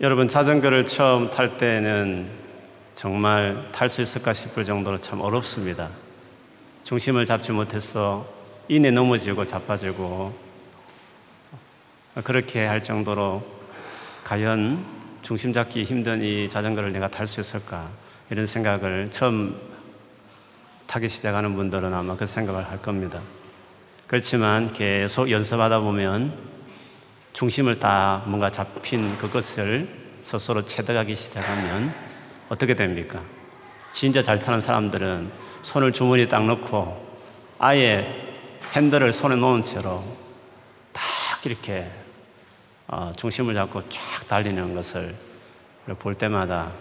여러분 자전거를 처음 탈 때는 정말 탈 수 있을까 싶을 정도로 참 어렵습니다. 중심을 잡지 못해서 이내 넘어지고 자빠지고 그렇게 할 정도로 과연 중심 잡기 힘든 이 자전거를 내가 탈 수 있을까 이런 생각을 처음 타기 시작하는 분들은 아마 그 생각을 할 겁니다. 그렇지만 계속 연습하다 보면 중심을 딱 뭔가 잡힌 그것을 스스로 체득하기 시작하면 어떻게 됩니까? 진짜 잘 타는 사람들은 손을 주머니에 딱 넣고 아예 핸들을 손에 놓은 채로 딱 이렇게 어, 중심을 잡고 쫙 달리는 것을 볼 때마다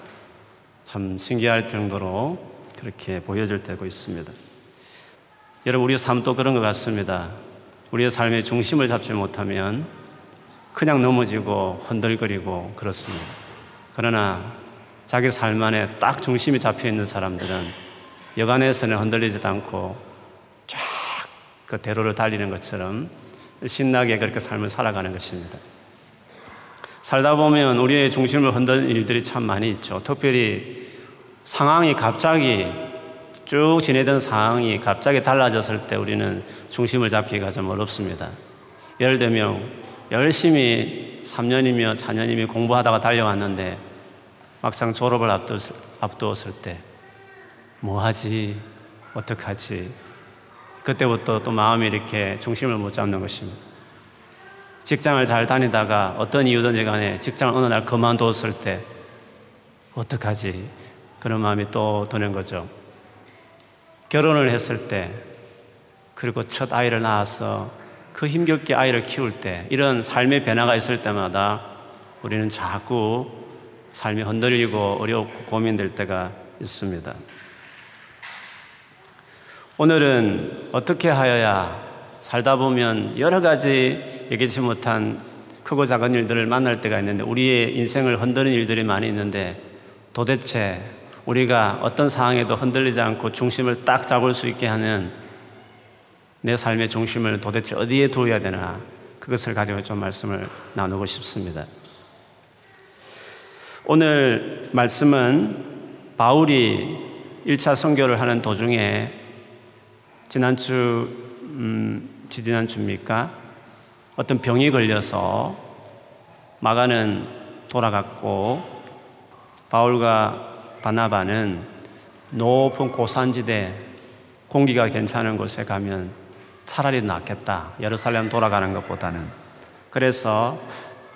참 신기할 정도로 그렇게 보여질 때고 있습니다. 여러분, 우리 삶도 그런 것 같습니다. 우리의 삶의 중심을 잡지 못하면 그냥 넘어지고 흔들거리고 그렇습니다. 그러나 자기 삶 안에 딱 중심이 잡혀 있는 사람들은 여간에서는 흔들리지도 않고 쫙 그 대로를 달리는 것처럼 신나게 그렇게 삶을 살아가는 것입니다. 살다 보면 우리의 중심을 흔드는 일들이 참 많이 있죠. 특별히 상황이 갑자기 쭉 지내던 상황이 갑자기 달라졌을 때 우리는 중심을 잡기가 좀 어렵습니다. 예를 들면 열심히 3년이며 4년이며 공부하다가 달려왔는데 막상 졸업을 앞두었을 때 뭐하지? 어떡하지? 그때부터 또 마음이 이렇게 중심을 못 잡는 것입니다. 직장을 잘 다니다가 어떤 이유든지 간에 직장을 어느 날 그만두었을 때 어떡하지? 그런 마음이 또 드는 거죠. 결혼을 했을 때 그리고 첫 아이를 낳아서 그 힘겹게 아이를 키울 때 이런 삶의 변화가 있을 때마다 우리는 자꾸 삶이 흔들리고 어렵고 고민될 때가 있습니다. 오늘은 어떻게 하여야 살다 보면 여러 가지 얘기치 못한 크고 작은 일들을 만날 때가 있는데 우리의 인생을 흔드는 일들이 많이 있는데 도대체 우리가 어떤 상황에도 흔들리지 않고 중심을 딱 잡을 수 있게 하는 내 삶의 중심을 도대체 어디에 두어야 되나 그것을 가지고 좀 말씀을 나누고 싶습니다. 오늘 말씀은 바울이 1차 선교를 하는 도중에 지난주 음, 지지난주입니까? 어떤 병이 걸려서 마가는 돌아갔고 바울과 바나바는 높은 고산지대 공기가 괜찮은 곳에 가면 차라리 낫겠다. 예루살렘 돌아가는 것보다는. 그래서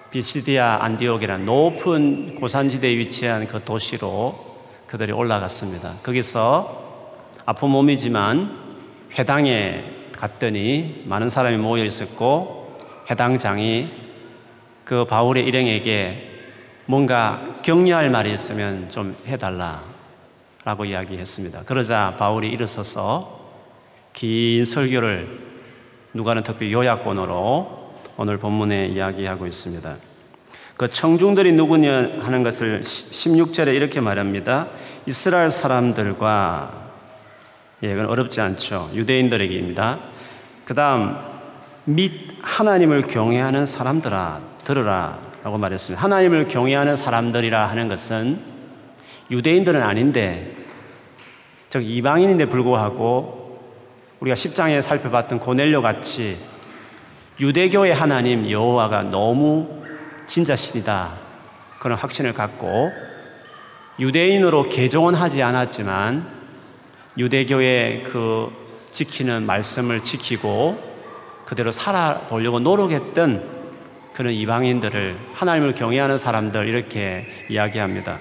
비시디아 안디옥이라는 높은 고산지대에 위치한 그 도시로 그들이 올라갔습니다. 거기서 아픈 몸이지만 회당에 갔더니 많은 사람이 모여 있었고 해당장이 그 바울의 일행에게 뭔가 격려할 말이 있으면 좀 해달라 라고 이야기했습니다. 그러자 바울이 일어서서 긴 설교를 누가는 특히 요약본으로 오늘 본문에 이야기하고 있습니다. 그 청중들이 누구냐 하는 것을 16절에 이렇게 말합니다. 이스라엘 사람들과 예, 이건 어렵지 않죠. 유대인들에게입니다. 그 다음, 및 하나님을 경외하는 사람들아, 들으라. 라고 말했습니다. 하나님을 경외하는 사람들이라 하는 것은 유대인들은 아닌데, 즉 이방인인데 불구하고 우리가 10장에 살펴봤던 고넬료 같이 유대교의 하나님 여호와가 너무 진짜 신이다. 그런 확신을 갖고 유대인으로 개종은 하지 않았지만 유대교의 그 지키는 말씀을 지키고 그대로 살아보려고 노력했던 그런 이방인들을 하나님을 경외하는 사람들 이렇게 이야기합니다.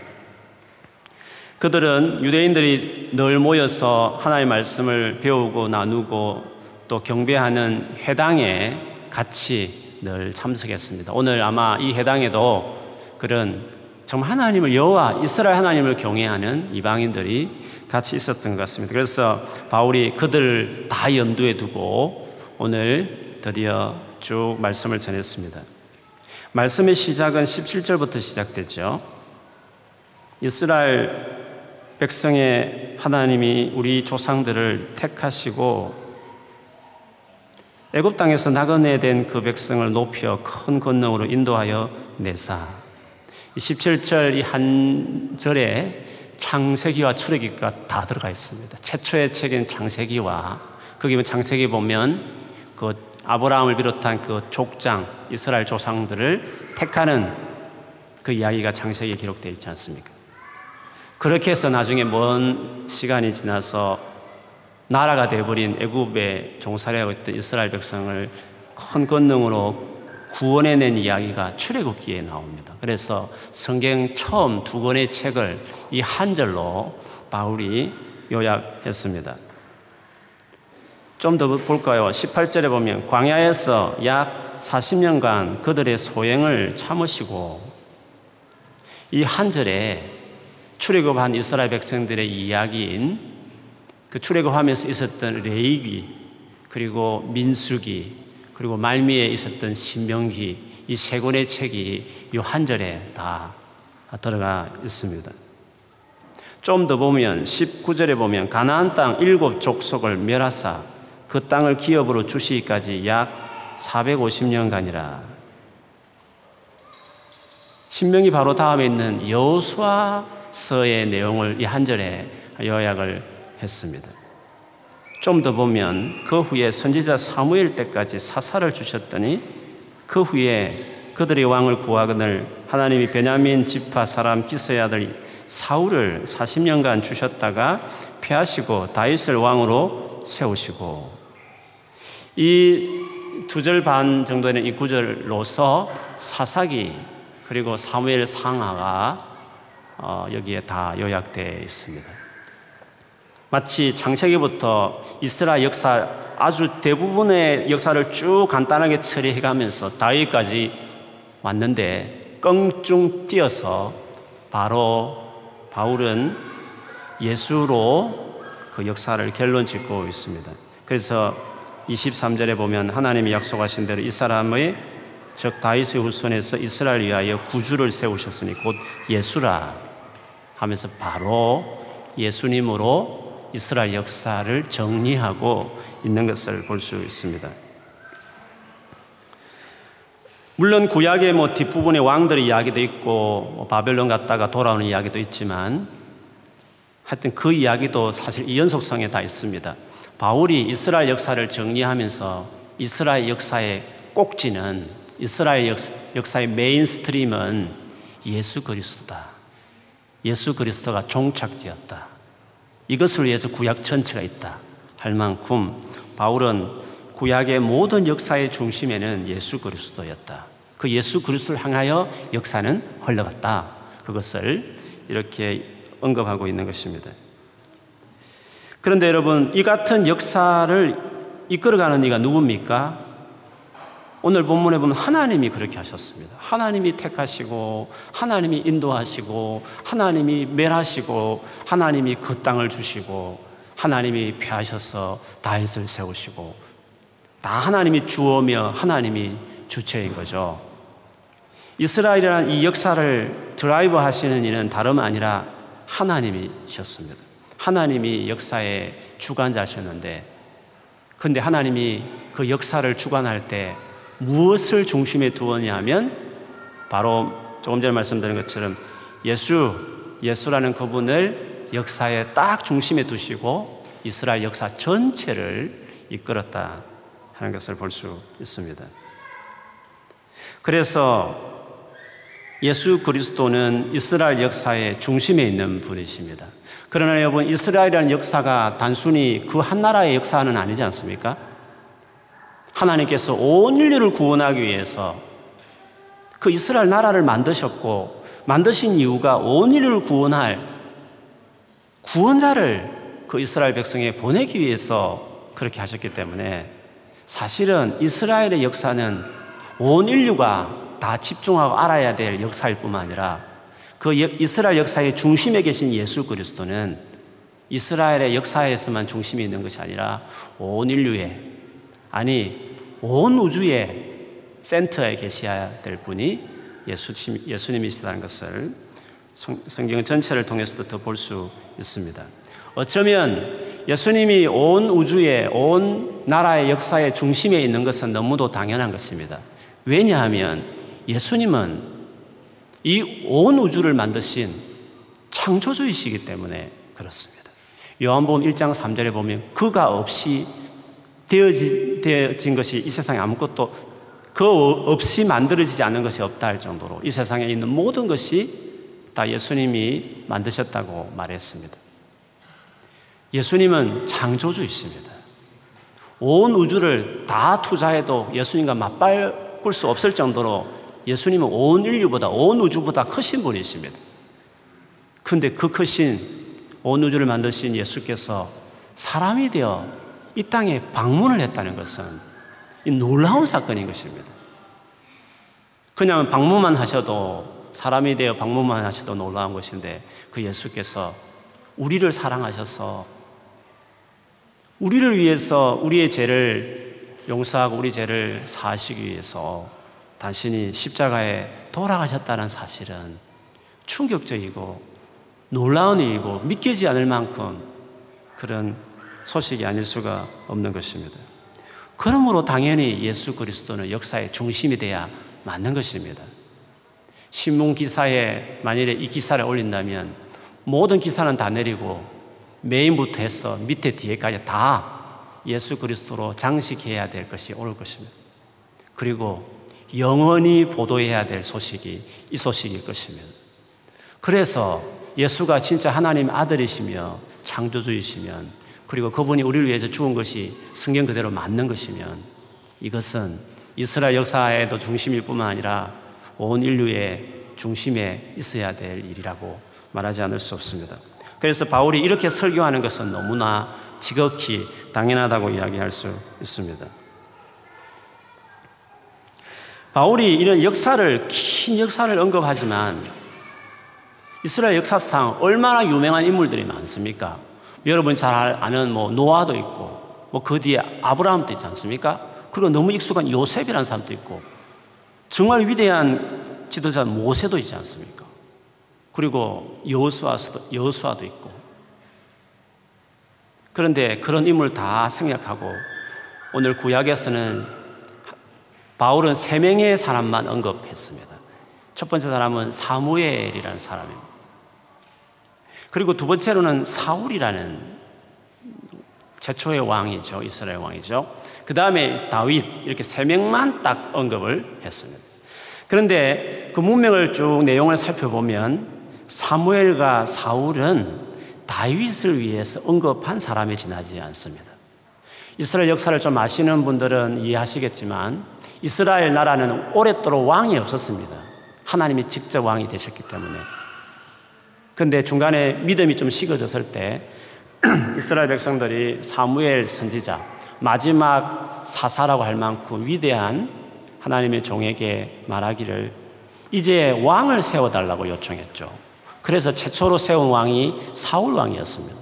그들은 유대인들이 늘 모여서 하나님의 말씀을 배우고 나누고 또 경배하는 회당에 같이 늘 참석했습니다. 오늘 아마 이 회당에도 그런 정말 하나님을 여호와 이스라엘 하나님을 경외하는 이방인들이 같이 있었던 것 같습니다. 그래서 바울이 그들 다 염두에 두고 오늘 드디어 쭉 말씀을 전했습니다. 말씀의 시작은 17절부터 시작되죠. 이스라엘 백성의 하나님이 우리 조상들을 택하시고 애굽 땅에서 나그네 된 그 백성을 높여 큰 권능으로 인도하여 내사 17절 이 한 절에 창세기와 출애기가 다 들어가 있습니다. 최초의 책인 창세기와 거기 창세기 보면 그 아브라함을 비롯한 그 족장 이스라엘 조상들을 택하는 그 이야기가 창세기에 기록되어 있지 않습니까? 그렇게 해서 나중에 먼 시간이 지나서 나라가 되어버린 애굽에 종살이하고 있던 이스라엘 백성을 큰 권능으로 구원해낸 이야기가 출애굽기에 나옵니다. 그래서 성경 처음 두 권의 책을 이 한 절로 바울이 요약했습니다. 좀 더 볼까요? 18절에 보면 광야에서 약 40년간 그들의 소행을 참으시고 이 한 절에 출애굽한 이스라엘 백성들의 이야기인 그 출애굽하면서 있었던 레이기 그리고 민수기 그리고 말미에 있었던 신명기 이 세 권의 책이 이 한 절에 다 들어가 있습니다. 좀 더 보면 19절에 보면 가나안 땅 일곱 족속을 멸하사 그 땅을 기업으로 주시기까지 약 450년간이라. 신명이 바로 다음에 있는 여호수아 서의 내용을 이 한 절에 요약을 했습니다. 좀 더 보면 그 후에 선지자 사무엘 때까지 사사를 주셨더니 그 후에 그들의 왕을 구하거늘 하나님이 베냐민 지파 사람 기스의 아들 사울을 40년간 주셨다가 패하시고 다윗을 왕으로 세우시고 이 두 절 반 정도는 이 구절로서 사사기 그리고 사무엘 상하가 어, 여기에 다 요약되어 있습니다. 마치 창세기부터 이스라엘 역사 아주 대부분의 역사를 쭉 간단하게 처리해 가면서 다윗까지 왔는데 껑충 뛰어서 바로 바울은 예수로 그 역사를 결론 짓고 있습니다. 그래서 23절에 보면 하나님이 약속하신 대로 이 사람의 즉 다윗의 후손에서 이스라엘 위하여 구주를 세우셨으니 곧 예수라 하면서 바로 예수님으로 이스라엘 역사를 정리하고 있는 것을 볼 수 있습니다. 물론 구약의 뭐 뒷부분에 왕들의 이야기도 있고 뭐 바벨론 갔다가 돌아오는 이야기도 있지만 하여튼 그 이야기도 사실 이 연속성에 다 있습니다. 바울이 이스라엘 역사를 정리하면서 이스라엘 역사의 꼭지는 이스라엘 역사의 mainstream은 예수 그리스도다. 예수 그리스도가 종착지였다. 이것을 위해서 구약 전체가 있다 할 만큼 바울은 구약의 모든 역사의 중심에는 예수 그리스도였다. 그 예수 그리스도를 향하여 역사는 흘러갔다. 그것을 이렇게 언급하고 있는 것입니다. 그런데 여러분, 이 같은 역사를 이끌어가는 이가 누굽니까? 오늘 본문에 보면 하나님이 그렇게 하셨습니다. 하나님이 택하시고, 하나님이 인도하시고, 하나님이 멸하시고, 하나님이 그 땅을 주시고, 하나님이 피하셔서 다윗을 세우시고, 다 하나님이 주어며 하나님이 주체인 거죠. 이스라엘이라는 이 역사를 드라이브 하시는 이는 다름 아니라 하나님이셨습니다. 하나님이 역사의 주관자셨는데, 근데 하나님이 그 역사를 주관할 때 무엇을 중심에 두었냐면 바로 조금 전에 말씀드린 것처럼 예수, 예수라는 그분을 역사의 딱 중심에 두시고 이스라엘 역사 전체를 이끌었다 하는 것을 볼 수 있습니다. 그래서 예수 그리스도는 이스라엘 역사의 중심에 있는 분이십니다. 그러나 여러분, 이스라엘이라는 역사가 단순히 그 한 나라의 역사는 아니지 않습니까? 하나님께서 온 인류를 구원하기 위해서 그 이스라엘 나라를 만드셨고 만드신 이유가 온 인류를 구원할 구원자를 그 이스라엘 백성에 보내기 위해서 그렇게 하셨기 때문에 사실은 이스라엘의 역사는 온 인류가 다 집중하고 알아야 될 역사일 뿐만 아니라 그 이스라엘 역사의 중심에 계신 예수 그리스도는 이스라엘의 역사에서만 중심이 있는 것이 아니라 온 인류의 아니 온 우주의 센터에 계셔야 될 분이 예수, 예수님이시다는 것을 성경 전체를 통해서도 더 볼 수 있습니다. 어쩌면 예수님이 온 우주의 온 나라의 역사의 중심에 있는 것은 너무도 당연한 것입니다. 왜냐하면 예수님은 이 온 우주를 만드신 창조주이시기 때문에 그렇습니다. 요한복음 1장 3절에 보면 그가 없이 되어진, 것이 이 세상에 아무것도 그 없이 만들어지지 않은 것이 없다 할 정도로 이 세상에 있는 모든 것이 다 예수님이 만드셨다고 말했습니다. 예수님은 창조주이십니다. 온 우주를 다 투자해도 예수님과 맞바꿀 수 없을 정도로 예수님은 온 인류보다 온 우주보다 크신 분이십니다. 근데 그 크신 온 우주를 만드신 예수께서 사람이 되어 이 땅에 방문을 했다는 것은 놀라운 사건인 것입니다. 그냥 방문만 하셔도 사람이 되어 방문만 하셔도 놀라운 것인데 그 예수께서 우리를 사랑하셔서 우리를 위해서 우리의 죄를 용서하고 우리 죄를 사하시기 위해서 당신이 십자가에 돌아가셨다는 사실은 충격적이고 놀라운 일이고 믿기지 않을 만큼 그런 소식이 아닐 수가 없는 것입니다. 그러므로 당연히 예수 그리스도는 역사의 중심이 돼야 맞는 것입니다. 신문 기사에 만일에 이 기사를 올린다면 모든 기사는 다 내리고 메인부터 해서 밑에 뒤에까지 다 예수 그리스도로 장식해야 될 것이 올 것입니다. 그리고 영원히 보도해야 될 소식이 이 소식일 것입니다. 그래서 예수가 진짜 하나님 아들이시며 창조주이시면 그리고 그분이 우리를 위해서 죽은 것이 성경 그대로 맞는 것이면 이것은 이스라엘 역사에도 중심일 뿐만 아니라 온 인류의 중심에 있어야 될 일이라고 말하지 않을 수 없습니다. 그래서 바울이 이렇게 설교하는 것은 너무나 지극히 당연하다고 이야기할 수 있습니다. 바울이 이런 역사를, 긴 역사를 언급하지만 이스라엘 역사상 얼마나 유명한 인물들이 많습니까? 여러분 잘 아는 뭐 노아도 있고 뭐 그 뒤에 아브라함도 있지 않습니까? 그리고 너무 익숙한 요셉이라는 사람도 있고 정말 위대한 지도자 모세도 있지 않습니까? 그리고 여호수아도 여호수아도 있고 그런데 그런 인물 다 생략하고 오늘 구약에서는 바울은 세 명의 사람만 언급했습니다. 첫 번째 사람은 사무엘이라는 사람입니다. 그리고 두 번째로는 사울이라는 최초의 왕이죠. 이스라엘 왕이죠. 그 다음에 다윗 이렇게 세 명만 딱 언급을 했습니다. 그런데 그 문명을 쭉 내용을 살펴보면 사무엘과 사울은 다윗을 위해서 언급한 사람에 지나지 않습니다. 이스라엘 역사를 좀 아시는 분들은 이해하시겠지만 이스라엘 나라는 오랫도록 왕이 없었습니다. 하나님이 직접 왕이 되셨기 때문에. 근데 중간에 믿음이 좀 식어졌을 때 이스라엘 백성들이 사무엘 선지자 마지막 사사라고 할 만큼 위대한 하나님의 종에게 말하기를 이제 왕을 세워달라고 요청했죠. 그래서 최초로 세운 왕이 사울 왕이었습니다.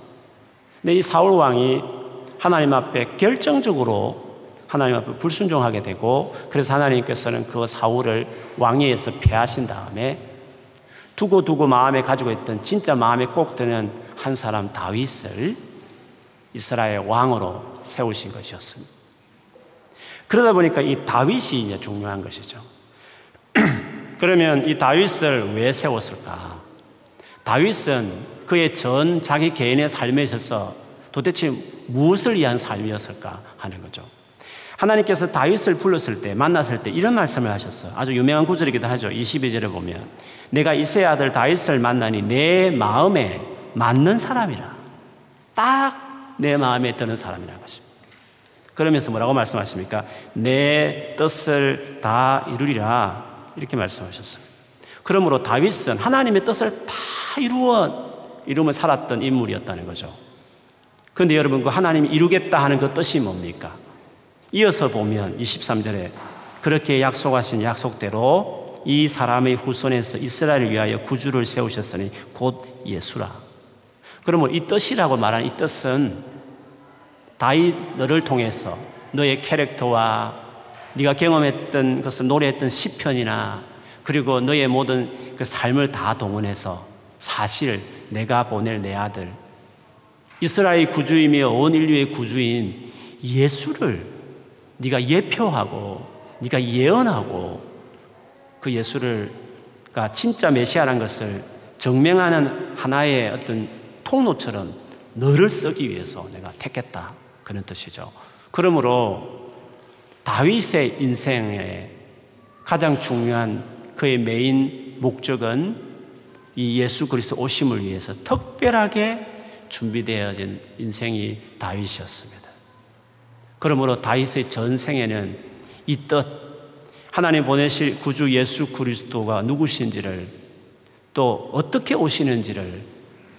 근데 이 사울 왕이 하나님 앞에 결정적으로 하나님 앞에 불순종하게 되고 그래서 하나님께서는 그 사울을 왕위에서 폐하신 다음에 두고 두고 마음에 가지고 있던 진짜 마음에 꼭 드는 한 사람 다윗을 이스라엘 왕으로 세우신 것이었습니다. 그러다 보니까 이 다윗이 이제 중요한 것이죠. 그러면 이 다윗을 왜 세웠을까? 다윗은 그의 전 자기 개인의 삶에 있어서 도대체 무엇을 위한 삶이었을까 하는 거죠. 하나님께서 다윗을 불렀을 때, 만났을 때 이런 말씀을 하셨어요. 아주 유명한 구절이기도 하죠. 22절에 보면. 내가 이세 아들 다윗을 만나니 내 마음에 맞는 사람이라. 딱 내 마음에 드는 사람이라는 것입니다. 그러면서 뭐라고 말씀하십니까? 내 뜻을 다 이루리라. 이렇게 말씀하셨어요. 그러므로 다윗은 하나님의 뜻을 다 이루어 이루며 살았던 인물이었다는 거죠. 그런데 여러분 그 하나님이 이루겠다 하는 그 뜻이 뭡니까? 이어서 보면 23절에 그렇게 약속하신 약속대로 이 사람의 후손에서 이스라엘을 위하여 구주를 세우셨으니 곧 예수라. 그러면 이 뜻이라고 말하는 이 뜻은 다윗 너를 통해서 너의 캐릭터와 네가 경험했던 것을 노래했던 시편이나 그리고 너의 모든 그 삶을 다 동원해서 사실 내가 보낼 내 아들 이스라엘 구주이며 온 인류의 구주인 예수를 네가 예표하고 네가 예언하고 그 예수를 예수가 진짜 메시아라는 것을 증명하는 하나의 어떤 통로처럼 너를 쓰기 위해서 내가 택했다. 그런 뜻이죠. 그러므로 다윗의 인생의 가장 중요한 그의 메인 목적은 이 예수 그리스도 오심을 위해서 특별하게 준비되어진 인생이 다윗이었습니다. 그러므로 다윗의 전생에는 이 뜻, 하나님 보내실 구주 예수 그리스도가 누구신지를 또 어떻게 오시는지를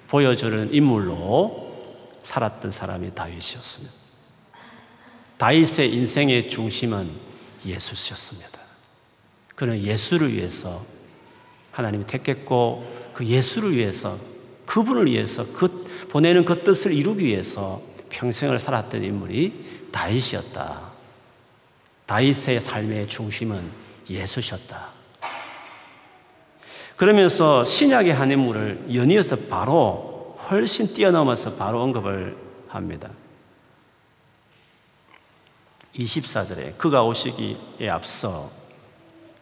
보여주는 인물로 살았던 사람이 다윗이었습니다. 다윗의 인생의 중심은 예수셨습니다. 그는 예수를 위해서 하나님이 택했고 그 예수를 위해서 그분을 위해서 그 보내는 그 뜻을 이루기 위해서 평생을 살았던 인물이 다윗이었다. 다윗의 삶의 중심은 예수셨다. 그러면서 신약의 한 인물을 연이어서 바로 훨씬 뛰어넘어서 바로 언급을 합니다. 24절에 그가 오시기에 앞서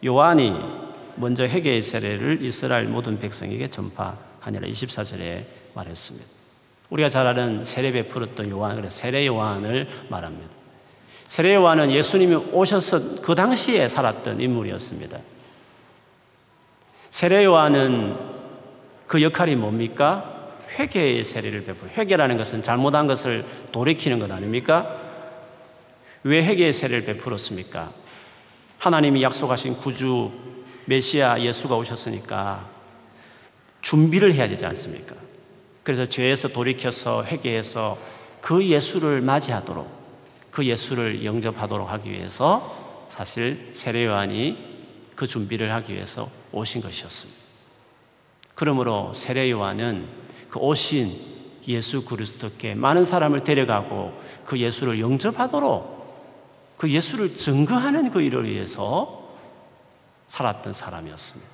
요한이 먼저 회개의 세례를 이스라엘 모든 백성에게 전파하니라 24절에 말했습니다. 우리가 잘 아는 세례 베풀었던 요한, 그래서 세례 요한을 말합니다. 세례 요한은 예수님이 오셔서 그 당시에 살았던 인물이었습니다. 세례 요한은 그 역할이 뭡니까? 회개의 세례를 베풀. 회개라는 것은 잘못한 것을 돌이키는 것 아닙니까? 왜 회개의 세례를 베풀었습니까? 하나님이 약속하신 구주 메시아 예수가 오셨으니까 준비를 해야 되지 않습니까? 그래서 죄에서 돌이켜서 회개해서 그 예수를 맞이하도록 그 예수를 영접하도록 하기 위해서 사실 세례 요한이 그 준비를 하기 위해서 오신 것이었습니다. 그러므로 세례 요한은 그 오신 예수 그리스도께 많은 사람을 데려가고 그 예수를 영접하도록 그 예수를 증거하는 그 일을 위해서 살았던 사람이었습니다.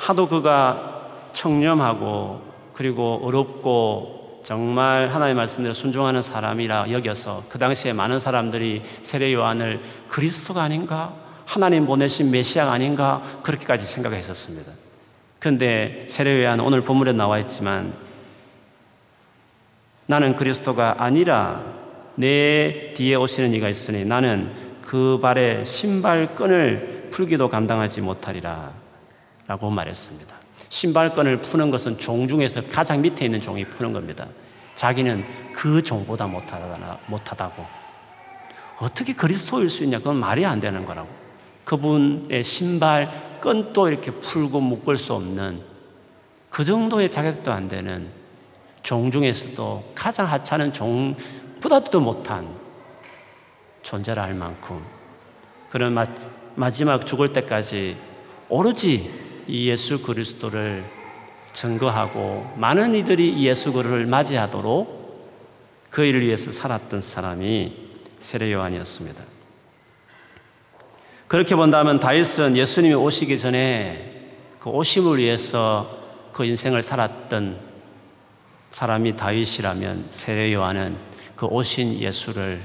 하도 그가 청렴하고 그리고 어렵고 정말 하나님의 말씀대로 순종하는 사람이라 여겨서 그 당시에 많은 사람들이 세례 요한을 그리스도가 아닌가? 하나님 보내신 메시아가 아닌가? 그렇게까지 생각했었습니다. 그런데 세례 요한 오늘 본문에 나와 있지만 나는 그리스도가 아니라 내 뒤에 오시는 이가 있으니 나는 그 발에 신발끈을 풀기도 감당하지 못하리라 라고 말했습니다. 신발끈을 푸는 것은 종 중에서 가장 밑에 있는 종이 푸는 겁니다. 자기는 그 종보다 못하다, 못하다고. 어떻게 그리스도일 수 있냐? 그건 말이 안 되는 거라고. 그분의 신발 끈도 이렇게 풀고 묶을 수 없는 그 정도의 자격도 안 되는 종 중에서도 가장 하찮은 종, 보다도 못한 존재라 할 만큼 그런 마, 마지막 죽을 때까지 오로지 이 예수 그리스도를 증거하고 많은 이들이 예수 그리스도를 맞이하도록 그 일을 위해서 살았던 사람이 세례 요한이었습니다. 그렇게 본다면 다윗은 예수님이 오시기 전에 그 오심을 위해서 그 인생을 살았던 사람이 다윗이라면 세례 요한은 그 오신 예수를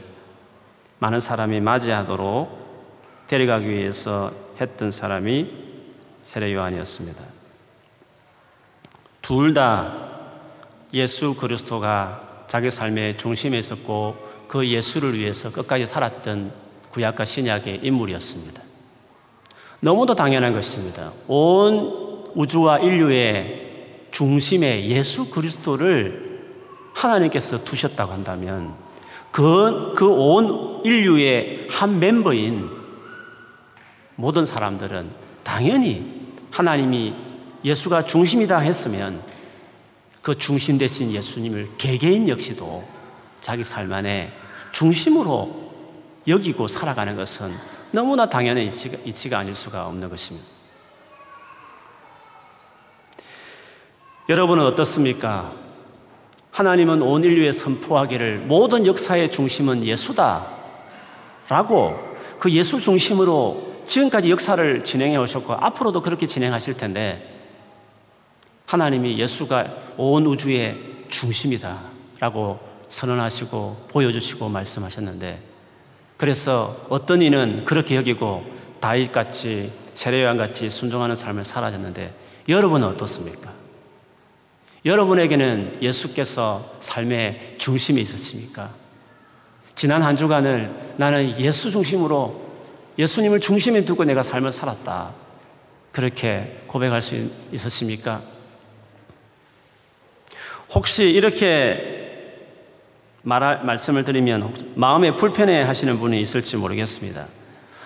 많은 사람이 맞이하도록 데려가기 위해서 했던 사람이 세례 요한이었습니다. 둘 다 예수 그리스도가 자기 삶의 중심에 있었고 그 예수를 위해서 끝까지 살았던 구약과 신약의 인물이었습니다. 너무도 당연한 것입니다. 온 우주와 인류의 중심에 예수 그리스도를 하나님께서 두셨다고 한다면 그, 그 온 인류의 한 멤버인 모든 사람들은 당연히 하나님이 예수가 중심이다 했으면 그 중심 대신 예수님을 개개인 역시도 자기 삶 안에 중심으로 여기고 살아가는 것은 너무나 당연한 이치가, 이치가 아닐 수가 없는 것입니다. 여러분은 어떻습니까? 하나님은 온 인류에 선포하기를 모든 역사의 중심은 예수다. 라고 그 예수 중심으로 지금까지 역사를 진행해 오셨고 앞으로도 그렇게 진행하실 텐데 하나님이 예수가 온 우주의 중심이다. 라고 선언하시고 보여주시고 말씀하셨는데 그래서 어떤 이는 그렇게 여기고 다윗같이 세례요한 같이 순종하는 삶을 살아졌는데 여러분은 어떻습니까? 여러분에게는 예수께서 삶의 중심에 있었습니까? 지난 한 주간을 나는 예수 중심으로 예수님을 중심에 두고 내가 삶을 살았다. 그렇게 고백할 수 있었습니까? 혹시 이렇게 말 말씀을 드리면 마음에 불편해 하시는 분이 있을지 모르겠습니다.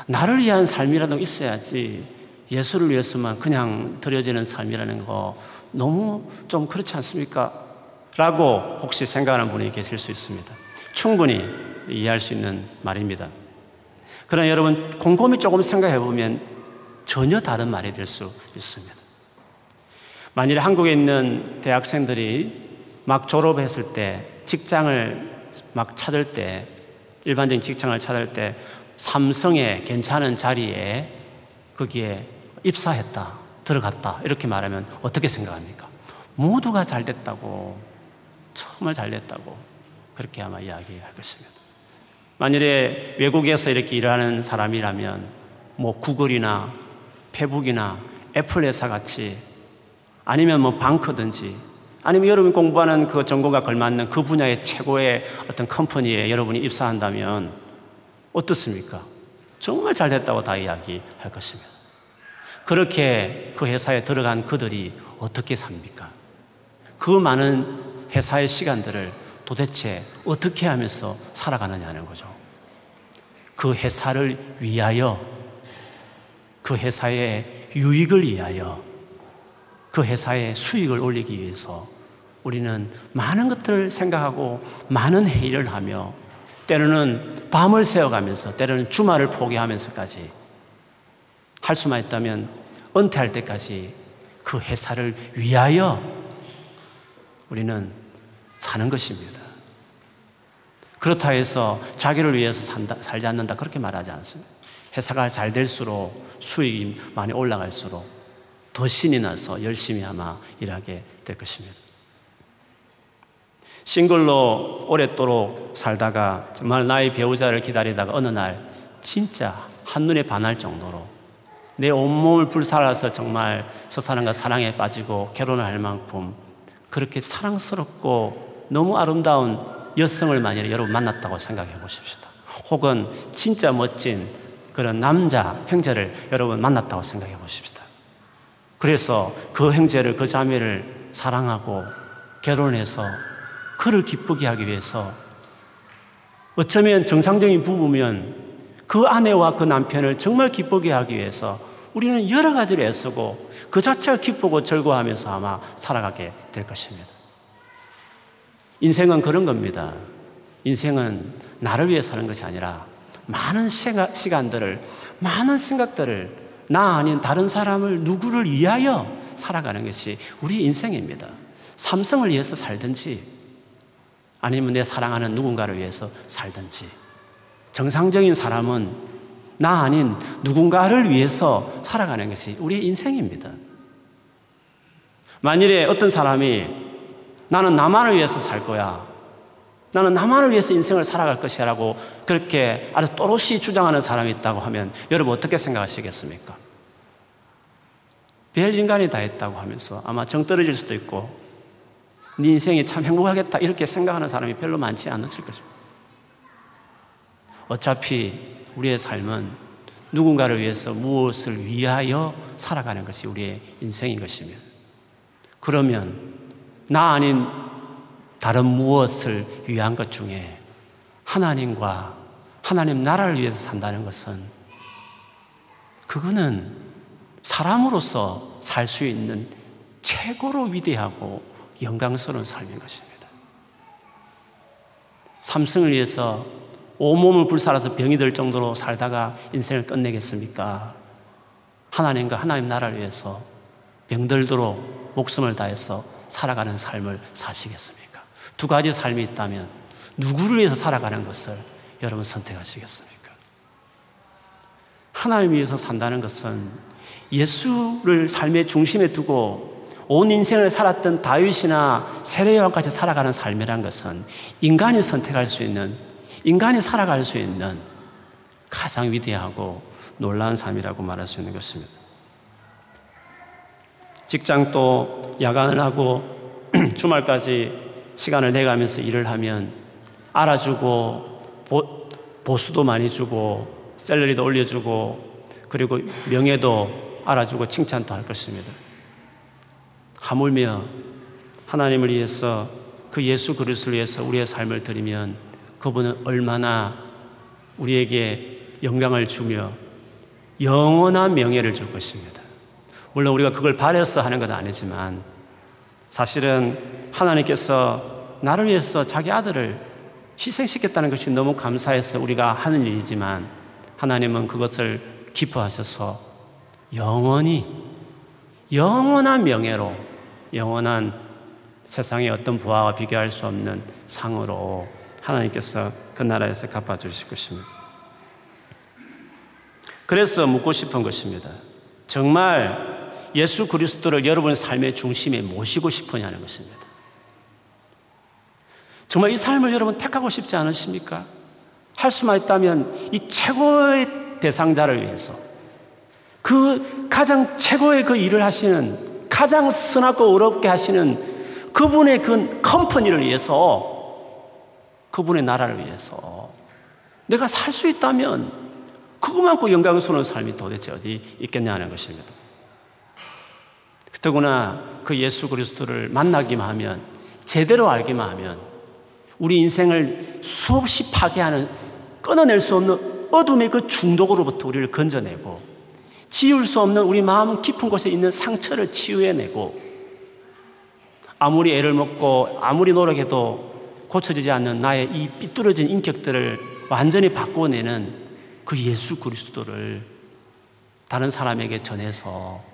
나를 위한 삶이라도 있어야지 예수를 위해서만 그냥 드려지는 삶이라는 거 너무 좀 그렇지 않습니까? 라고 혹시 생각하는 분이 계실 수 있습니다. 충분히 이해할 수 있는 말입니다. 그러나 여러분 곰곰이 조금 생각해 보면 전혀 다른 말이 될 수 있습니다. 만일 한국에 있는 대학생들이 막 졸업했을 때 직장을 막 찾을 때 일반적인 직장을 찾을 때 삼성의 괜찮은 자리에 거기에 입사했다, 들어갔다 이렇게 말하면 어떻게 생각합니까? 모두가 잘 됐다고 정말 잘 됐다고 그렇게 아마 이야기할 것입니다. 만일에 외국에서 이렇게 일하는 사람이라면 뭐 구글이나 페북이나 애플 회사 같이 아니면 뭐 방크든지 아니면 여러분이 공부하는 그 전공과 걸맞는 그 분야의 최고의 어떤 컴퍼니에 여러분이 입사한다면 어떻습니까? 정말 잘 됐다고 다 이야기할 것입니다. 그렇게 그 회사에 들어간 그들이 어떻게 삽니까? 그 많은 회사의 시간들을 도대체 어떻게 하면서 살아가느냐는 거죠. 그 회사를 위하여, 그 회사의 유익을 위하여, 그 회사의 수익을 올리기 위해서 우리는 많은 것들을 생각하고 많은 회의를 하며 때로는 밤을 새워가면서 때로는 주말을 포기하면서까지 할 수만 있다면 은퇴할 때까지 그 회사를 위하여 우리는 사는 것입니다. 그렇다 해서 자기를 위해서 산다, 살지 않는다 그렇게 말하지 않습니다. 회사가 잘 될수록 수익이 많이 올라갈수록 더 신이 나서 열심히 아마 일하게 될 것입니다. 싱글로 오랫도록 살다가 정말 나의 배우자를 기다리다가 어느 날 진짜 한눈에 반할 정도로 내 온몸을 불살아서 정말 저 사람과 사랑에 빠지고 결혼을 할 만큼 그렇게 사랑스럽고 너무 아름다운 여성을 만약에 여러분 만났다고 생각해 보십시다. 혹은 진짜 멋진 그런 남자, 형제를 여러분 만났다고 생각해 보십시다. 그래서 그 형제를, 그 자매를 사랑하고 결혼해서 그를 기쁘게 하기 위해서 어쩌면 정상적인 부부면 그 아내와 그 남편을 정말 기쁘게 하기 위해서 우리는 여러 가지를 애쓰고 그 자체가 기쁘고 즐거워하면서 아마 살아가게 될 것입니다. 인생은 그런 겁니다. 인생은 나를 위해 사는 것이 아니라 많은 시간들을, 많은 생각들을 나 아닌 다른 사람을 누구를 위하여 살아가는 것이 우리 인생입니다. 삼성을 위해서 살든지 아니면 내 사랑하는 누군가를 위해서 살든지 정상적인 사람은 나 아닌 누군가를 위해서 살아가는 것이 우리의 인생입니다. 만일에 어떤 사람이 나는 나만을 위해서 살 거야. 나는 나만을 위해서 인생을 살아갈 것이라고 그렇게 아주 또렷이 주장하는 사람이 있다고 하면 여러분 어떻게 생각하시겠습니까? 별 인간이 다 했다고 하면서 아마 정 떨어질 수도 있고 네 인생이 참 행복하겠다 이렇게 생각하는 사람이 별로 많지 않았을 것입니다. 어차피 우리의 삶은 누군가를 위해서 무엇을 위하여 살아가는 것이 우리의 인생인 것이면 그러면 나 아닌 다른 무엇을 위한 것 중에 하나님과 하나님 나라를 위해서 산다는 것은 그거는 사람으로서 살 수 있는 최고로 위대하고 영광스러운 삶인 것입니다. 삼성을 위해서 온몸을 불살아서 병이 들 정도로 살다가 인생을 끝내겠습니까? 하나님과 하나님 나라를 위해서 병들도록 목숨을 다해서 살아가는 삶을 사시겠습니까? 두 가지 삶이 있다면 누구를 위해서 살아가는 것을 여러분 선택하시겠습니까? 하나님 위해서 산다는 것은 예수를 삶의 중심에 두고 온 인생을 살았던 다윗이나 세례요한 같이 살아가는 삶이란 것은 인간이 선택할 수 있는 인간이 살아갈 수 있는 가장 위대하고 놀라운 삶이라고 말할 수 있는 것입니다. 직장 또 야간을 하고 주말까지 시간을 내가면서 일을 하면 알아주고 보, 보수도 많이 주고 셀러리도 올려주고 그리고 명예도 알아주고 칭찬도 할 것입니다. 하물며 하나님을 위해서 그 예수 그리스도를 위해서 우리의 삶을 드리면 그분은 얼마나 우리에게 영광을 주며 영원한 명예를 줄 것입니다. 물론 우리가 그걸 바래서 하는 건 아니지만 사실은 하나님께서 나를 위해서 자기 아들을 희생시켰다는 것이 너무 감사해서 우리가 하는 일이지만 하나님은 그것을 기뻐하셔서 영원히 영원한 명예로 영원한 세상의 어떤 부하와 비교할 수 없는 상으로 하나님께서 그 나라에서 갚아주실 것입니다. 그래서 묻고 싶은 것입니다. 정말 예수 그리스도를 여러분 삶의 중심에 모시고 싶으냐는 것입니다. 정말 이 삶을 여러분 택하고 싶지 않으십니까? 할 수만 있다면 이 최고의 대상자를 위해서 그 가장 최고의 그 일을 하시는 가장 선하고 어렵게 하시는 그분의 그 컴퍼니를 위해서 그분의 나라를 위해서 내가 살 수 있다면 그것만큼 영광스러운 삶이 도대체 어디 있겠냐는 것입니다. 더구나 그 예수 그리스도를 만나기만 하면 제대로 알기만 하면 우리 인생을 수없이 파괴하는 끊어낼 수 없는 어둠의 그 중독으로부터 우리를 건져내고 지울 수 없는 우리 마음 깊은 곳에 있는 상처를 치유해내고 아무리 애를 먹고 아무리 노력해도 고쳐지지 않는 나의 이 삐뚤어진 인격들을 완전히 바꿔내는 그 예수 그리스도를 다른 사람에게 전해서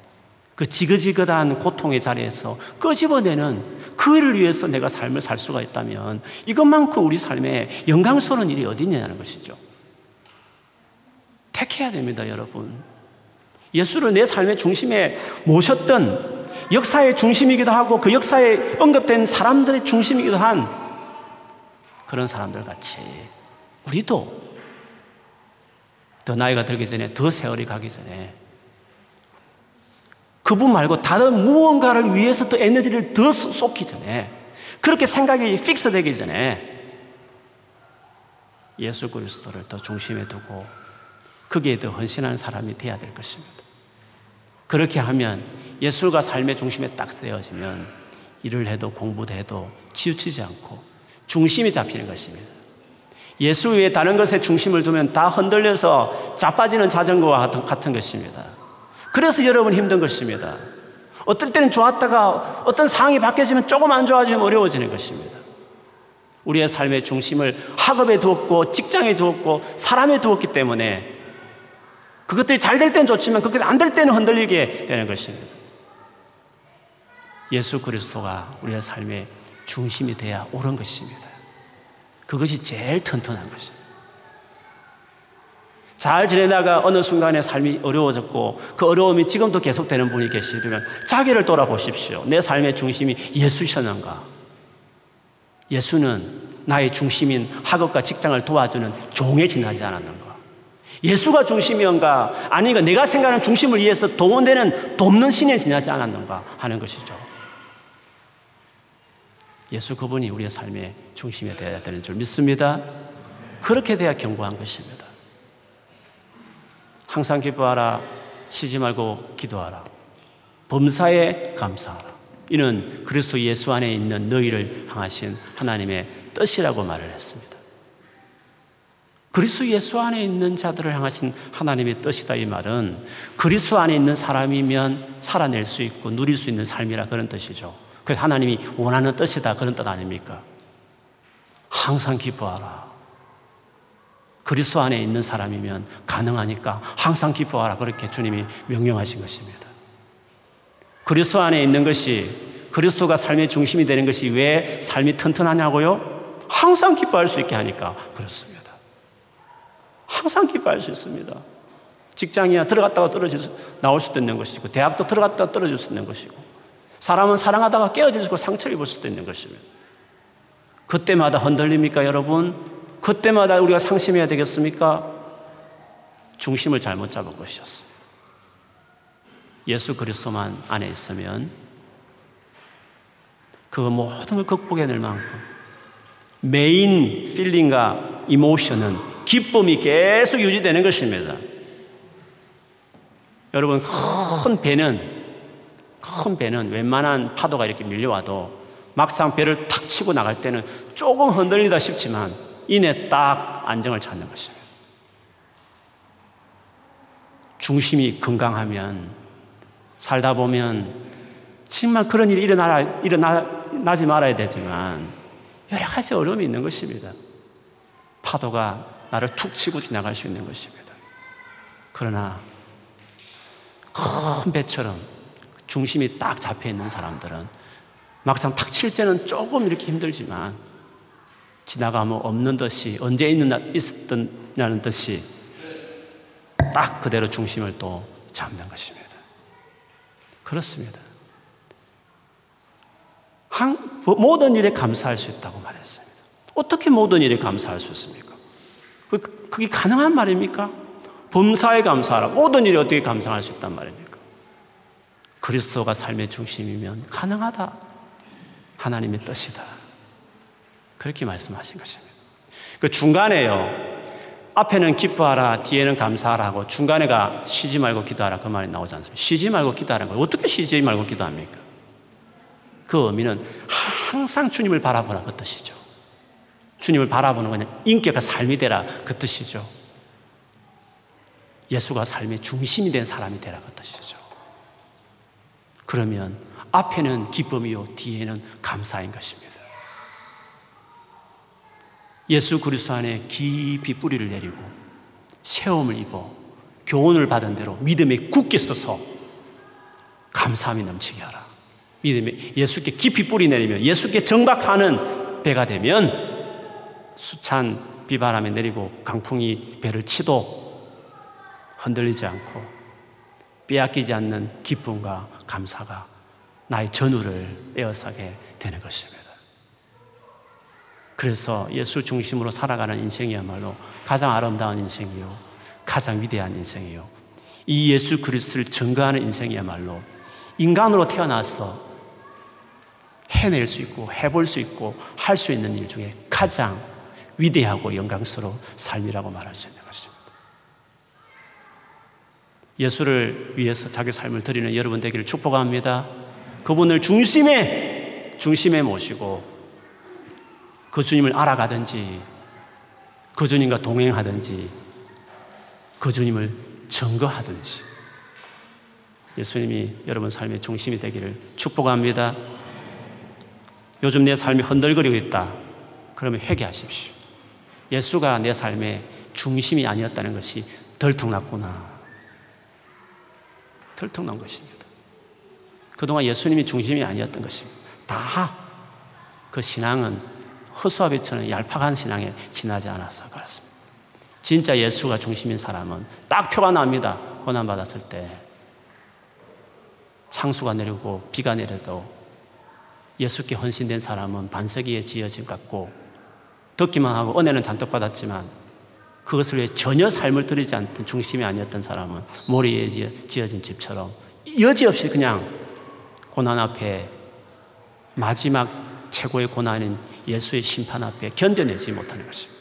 그 지긋지긋한 고통의 자리에서 끄집어내는 그 일을 위해서 내가 삶을 살 수가 있다면 이것만큼 우리 삶에 영광스러운 일이 어디 있냐는 것이죠. 택해야 됩니다, 여러분. 예수를 내 삶의 중심에 모셨던 역사의 중심이기도 하고 그 역사에 언급된 사람들의 중심이기도 한 그런 사람들 같이 우리도 더 나이가 들기 전에 더 세월이 가기 전에 그분 말고 다른 무언가를 위해서 더 에너지를 더 쏟기 전에 그렇게 생각이 fix 되기 전에 예수 그리스도를 더 중심에 두고 거기에 더 헌신하는 사람이 되어야 될 것입니다. 그렇게 하면 예수가 삶의 중심에 딱 되어지면 일을 해도 공부도 해도 치우치지 않고 중심이 잡히는 것입니다. 예수 외에 다른 것에 중심을 두면 다 흔들려서 자빠지는 자전거와 같은 것입니다. 그래서 여러분 힘든 것입니다. 어떨 때는 좋았다가 어떤 상황이 바뀌어지면 조금 안 좋아지면 어려워지는 것입니다. 우리의 삶의 중심을 학업에 두었고 직장에 두었고 사람에 두었기 때문에 그것들이 잘 될 때는 좋지만 그것이 안 될 때는 흔들리게 되는 것입니다. 예수 그리스도가 우리의 삶의 중심이 돼야 옳은 것입니다. 그것이 제일 튼튼한 것입니다. 잘 지내다가 어느 순간에 삶이 어려워졌고 그 어려움이 지금도 계속되는 분이 계시면 자기를 돌아보십시오. 내 삶의 중심이 예수셨는가? 예수는 나의 중심인 학업과 직장을 도와주는 종에 지나지 않았는가? 예수가 중심이었가? 아니가 내가 생각하는 중심을 위해서 동원되는 돕는 신에 지나지 않았는가 하는 것이죠. 예수 그분이 우리의 삶의 중심이 되어야 되는 줄 믿습니다. 그렇게 돼야 견고한 것입니다. 항상 기뻐하라. 쉬지 말고 기도하라. 범사에 감사하라. 이는 그리스도 예수 안에 있는 너희를 향하신 하나님의 뜻이라고 말을 했습니다. 그리스도 예수 안에 있는 자들을 향하신 하나님의 뜻이다 이 말은 그리스도 안에 있는 사람이면 살아낼 수 있고 누릴 수 있는 삶이라 그런 뜻이죠. 그 하나님이 원하는 뜻이다 그런 뜻 아닙니까? 항상 기뻐하라. 그리스도 안에 있는 사람이면 가능하니까 항상 기뻐하라 그렇게 주님이 명령하신 것입니다. 그리스도 안에 있는 것이 그리스도가 삶의 중심이 되는 것이 왜 삶이 튼튼하냐고요? 항상 기뻐할 수 있게 하니까 그렇습니다. 항상 기뻐할 수 있습니다. 직장이야 들어갔다가 떨어질 수, 나올 수도 있는 것이고 대학도 들어갔다가 떨어질 수 있는 것이고 사람은 사랑하다가 깨어질 수 있고 상처를 입을 수도 있는 것입니다. 그때마다 흔들립니까 여러분? 그때마다 우리가 상심해야 되겠습니까? 중심을 잘못 잡은 것이었어요. 예수 그리스도만 안에 있으면 그 모든 걸 극복해낼 만큼 메인 필링과 이모션은 기쁨이 계속 유지되는 것입니다. 여러분 큰 배는 큰 배는 웬만한 파도가 이렇게 밀려와도 막상 배를 탁 치고 나갈 때는 조금 흔들리다 싶지만 이내 딱 안정을 찾는 것입니다. 중심이 건강하면 살다 보면 정말 그런 일이 일어나, 일어나지 말아야 되지만 여러 가지 어려움이 있는 것입니다. 파도가 나를 툭 치고 지나갈 수 있는 것입니다. 그러나 큰 배처럼 중심이 딱 잡혀 있는 사람들은 막상 탁 칠 때는 조금 이렇게 힘들지만 지나가면 없는 듯이 언제 있는 있었던 듯이 딱 그대로 중심을 또 잡는 것입니다. 그렇습니다. 한, 모든 일에 감사할 수 있다고 말했습니다. 어떻게 모든 일에 감사할 수 있습니까? 그, 그게 가능한 말입니까? 범사에 감사하라. 모든 일에 어떻게 감사할 수 있단 말입니까? 그리스도가 삶의 중심이면 가능하다. 하나님의 뜻이다. 그렇게 말씀하신 것입니다. 그 중간에요. 앞에는 기뻐하라, 뒤에는 감사하라고 중간에가 쉬지 말고 기도하라 그 말이 나오지 않습니까? 쉬지 말고 기도하라는 거예요. 어떻게 쉬지 말고 기도합니까? 그 의미는 항상 주님을 바라보라 그 뜻이죠. 주님을 바라보는 거는 인격과 삶이 되라 그 뜻이죠. 예수가 삶의 중심이 된 사람이 되라 그 뜻이죠. 그러면 앞에는 기쁨이요 뒤에는 감사인 것입니다. 예수 그리스도 안에 깊이 뿌리를 내리고 세움을 입어 교훈을 받은 대로 믿음에 굳게 서서 감사함이 넘치게 하라. 믿음에 예수께 깊이 뿌리 내리면 예수께 정박하는 배가 되면 수찬 비바람이 내리고 강풍이 배를 치도 흔들리지 않고 빼앗기지 않는 기쁨과 감사가 나의 전우를 에어싸게 되는 것입니다. 그래서 예수 중심으로 살아가는 인생이야말로 가장 아름다운 인생이요. 가장 위대한 인생이요. 이 예수 그리스도를 증거하는 인생이야말로 인간으로 태어나서 해낼 수 있고 해볼 수 있고 할 수 있는 일 중에 가장 위대하고 영광스러운 삶이라고 말할 수 있는 것입니다. 예수를 위해서 자기 삶을 드리는 여러분 되기를 축복합니다. 그분을 중심에 중심에 모시고 그 주님을 알아가든지 그 주님과 동행하든지 그 주님을 증거하든지 예수님이 여러분 삶의 중심이 되기를 축복합니다. 요즘 내 삶이 흔들거리고 있다. 그러면 회개하십시오. 예수가 내 삶의 중심이 아니었다는 것이 덜통났구나. 덜통난 것입니다. 그동안 예수님이 중심이 아니었던 것입니다. 다 그 신앙은 허수아비처럼 얄팍한 신앙에 지나지 않아서 그렇습니다. 진짜 예수가 중심인 사람은 딱 표가 납니다. 고난받았을 때. 창수가 내리고 비가 내려도 예수께 헌신된 사람은 반석이에 지어진 같고 듣기만 하고 은혜는 잔뜩 받았지만 그것을 위해 전혀 삶을 들이지 않던 중심이 아니었던 사람은 모래에 지어진 집처럼 여지없이 그냥 고난 앞에 마지막 최고의 고난인 예수의 심판 앞에 견뎌내지 못하는 것입니다.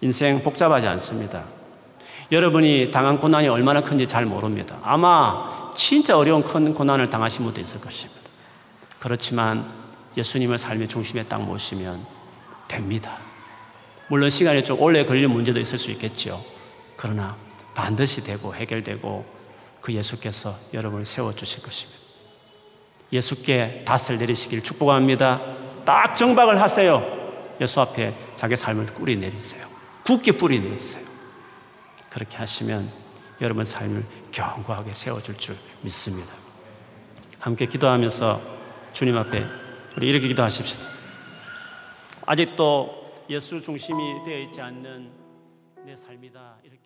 인생 복잡하지 않습니다. 여러분이 당한 고난이 얼마나 큰지 잘 모릅니다. 아마 진짜 어려운 큰 고난을 당하신 분도 있을 것입니다. 그렇지만 예수님을 삶의 중심에 딱 모시면 됩니다. 물론 시간이 좀 오래 걸릴 문제도 있을 수 있겠죠. 그러나 반드시 되고 해결되고 그 예수께서 여러분을 세워주실 것입니다. 예수께 닷을 내리시길 축복합니다. 딱 정박을 하세요. 예수 앞에 자기 삶을 뿌리 내리세요. 굳게 뿌리 내리세요. 그렇게 하시면 여러분 삶을 견고하게 세워줄 줄 믿습니다. 함께 기도하면서 주님 앞에 우리 이렇게 기도하십시다. 아직도 예수 중심이 되어 있지 않는 내 삶이다. 이렇게.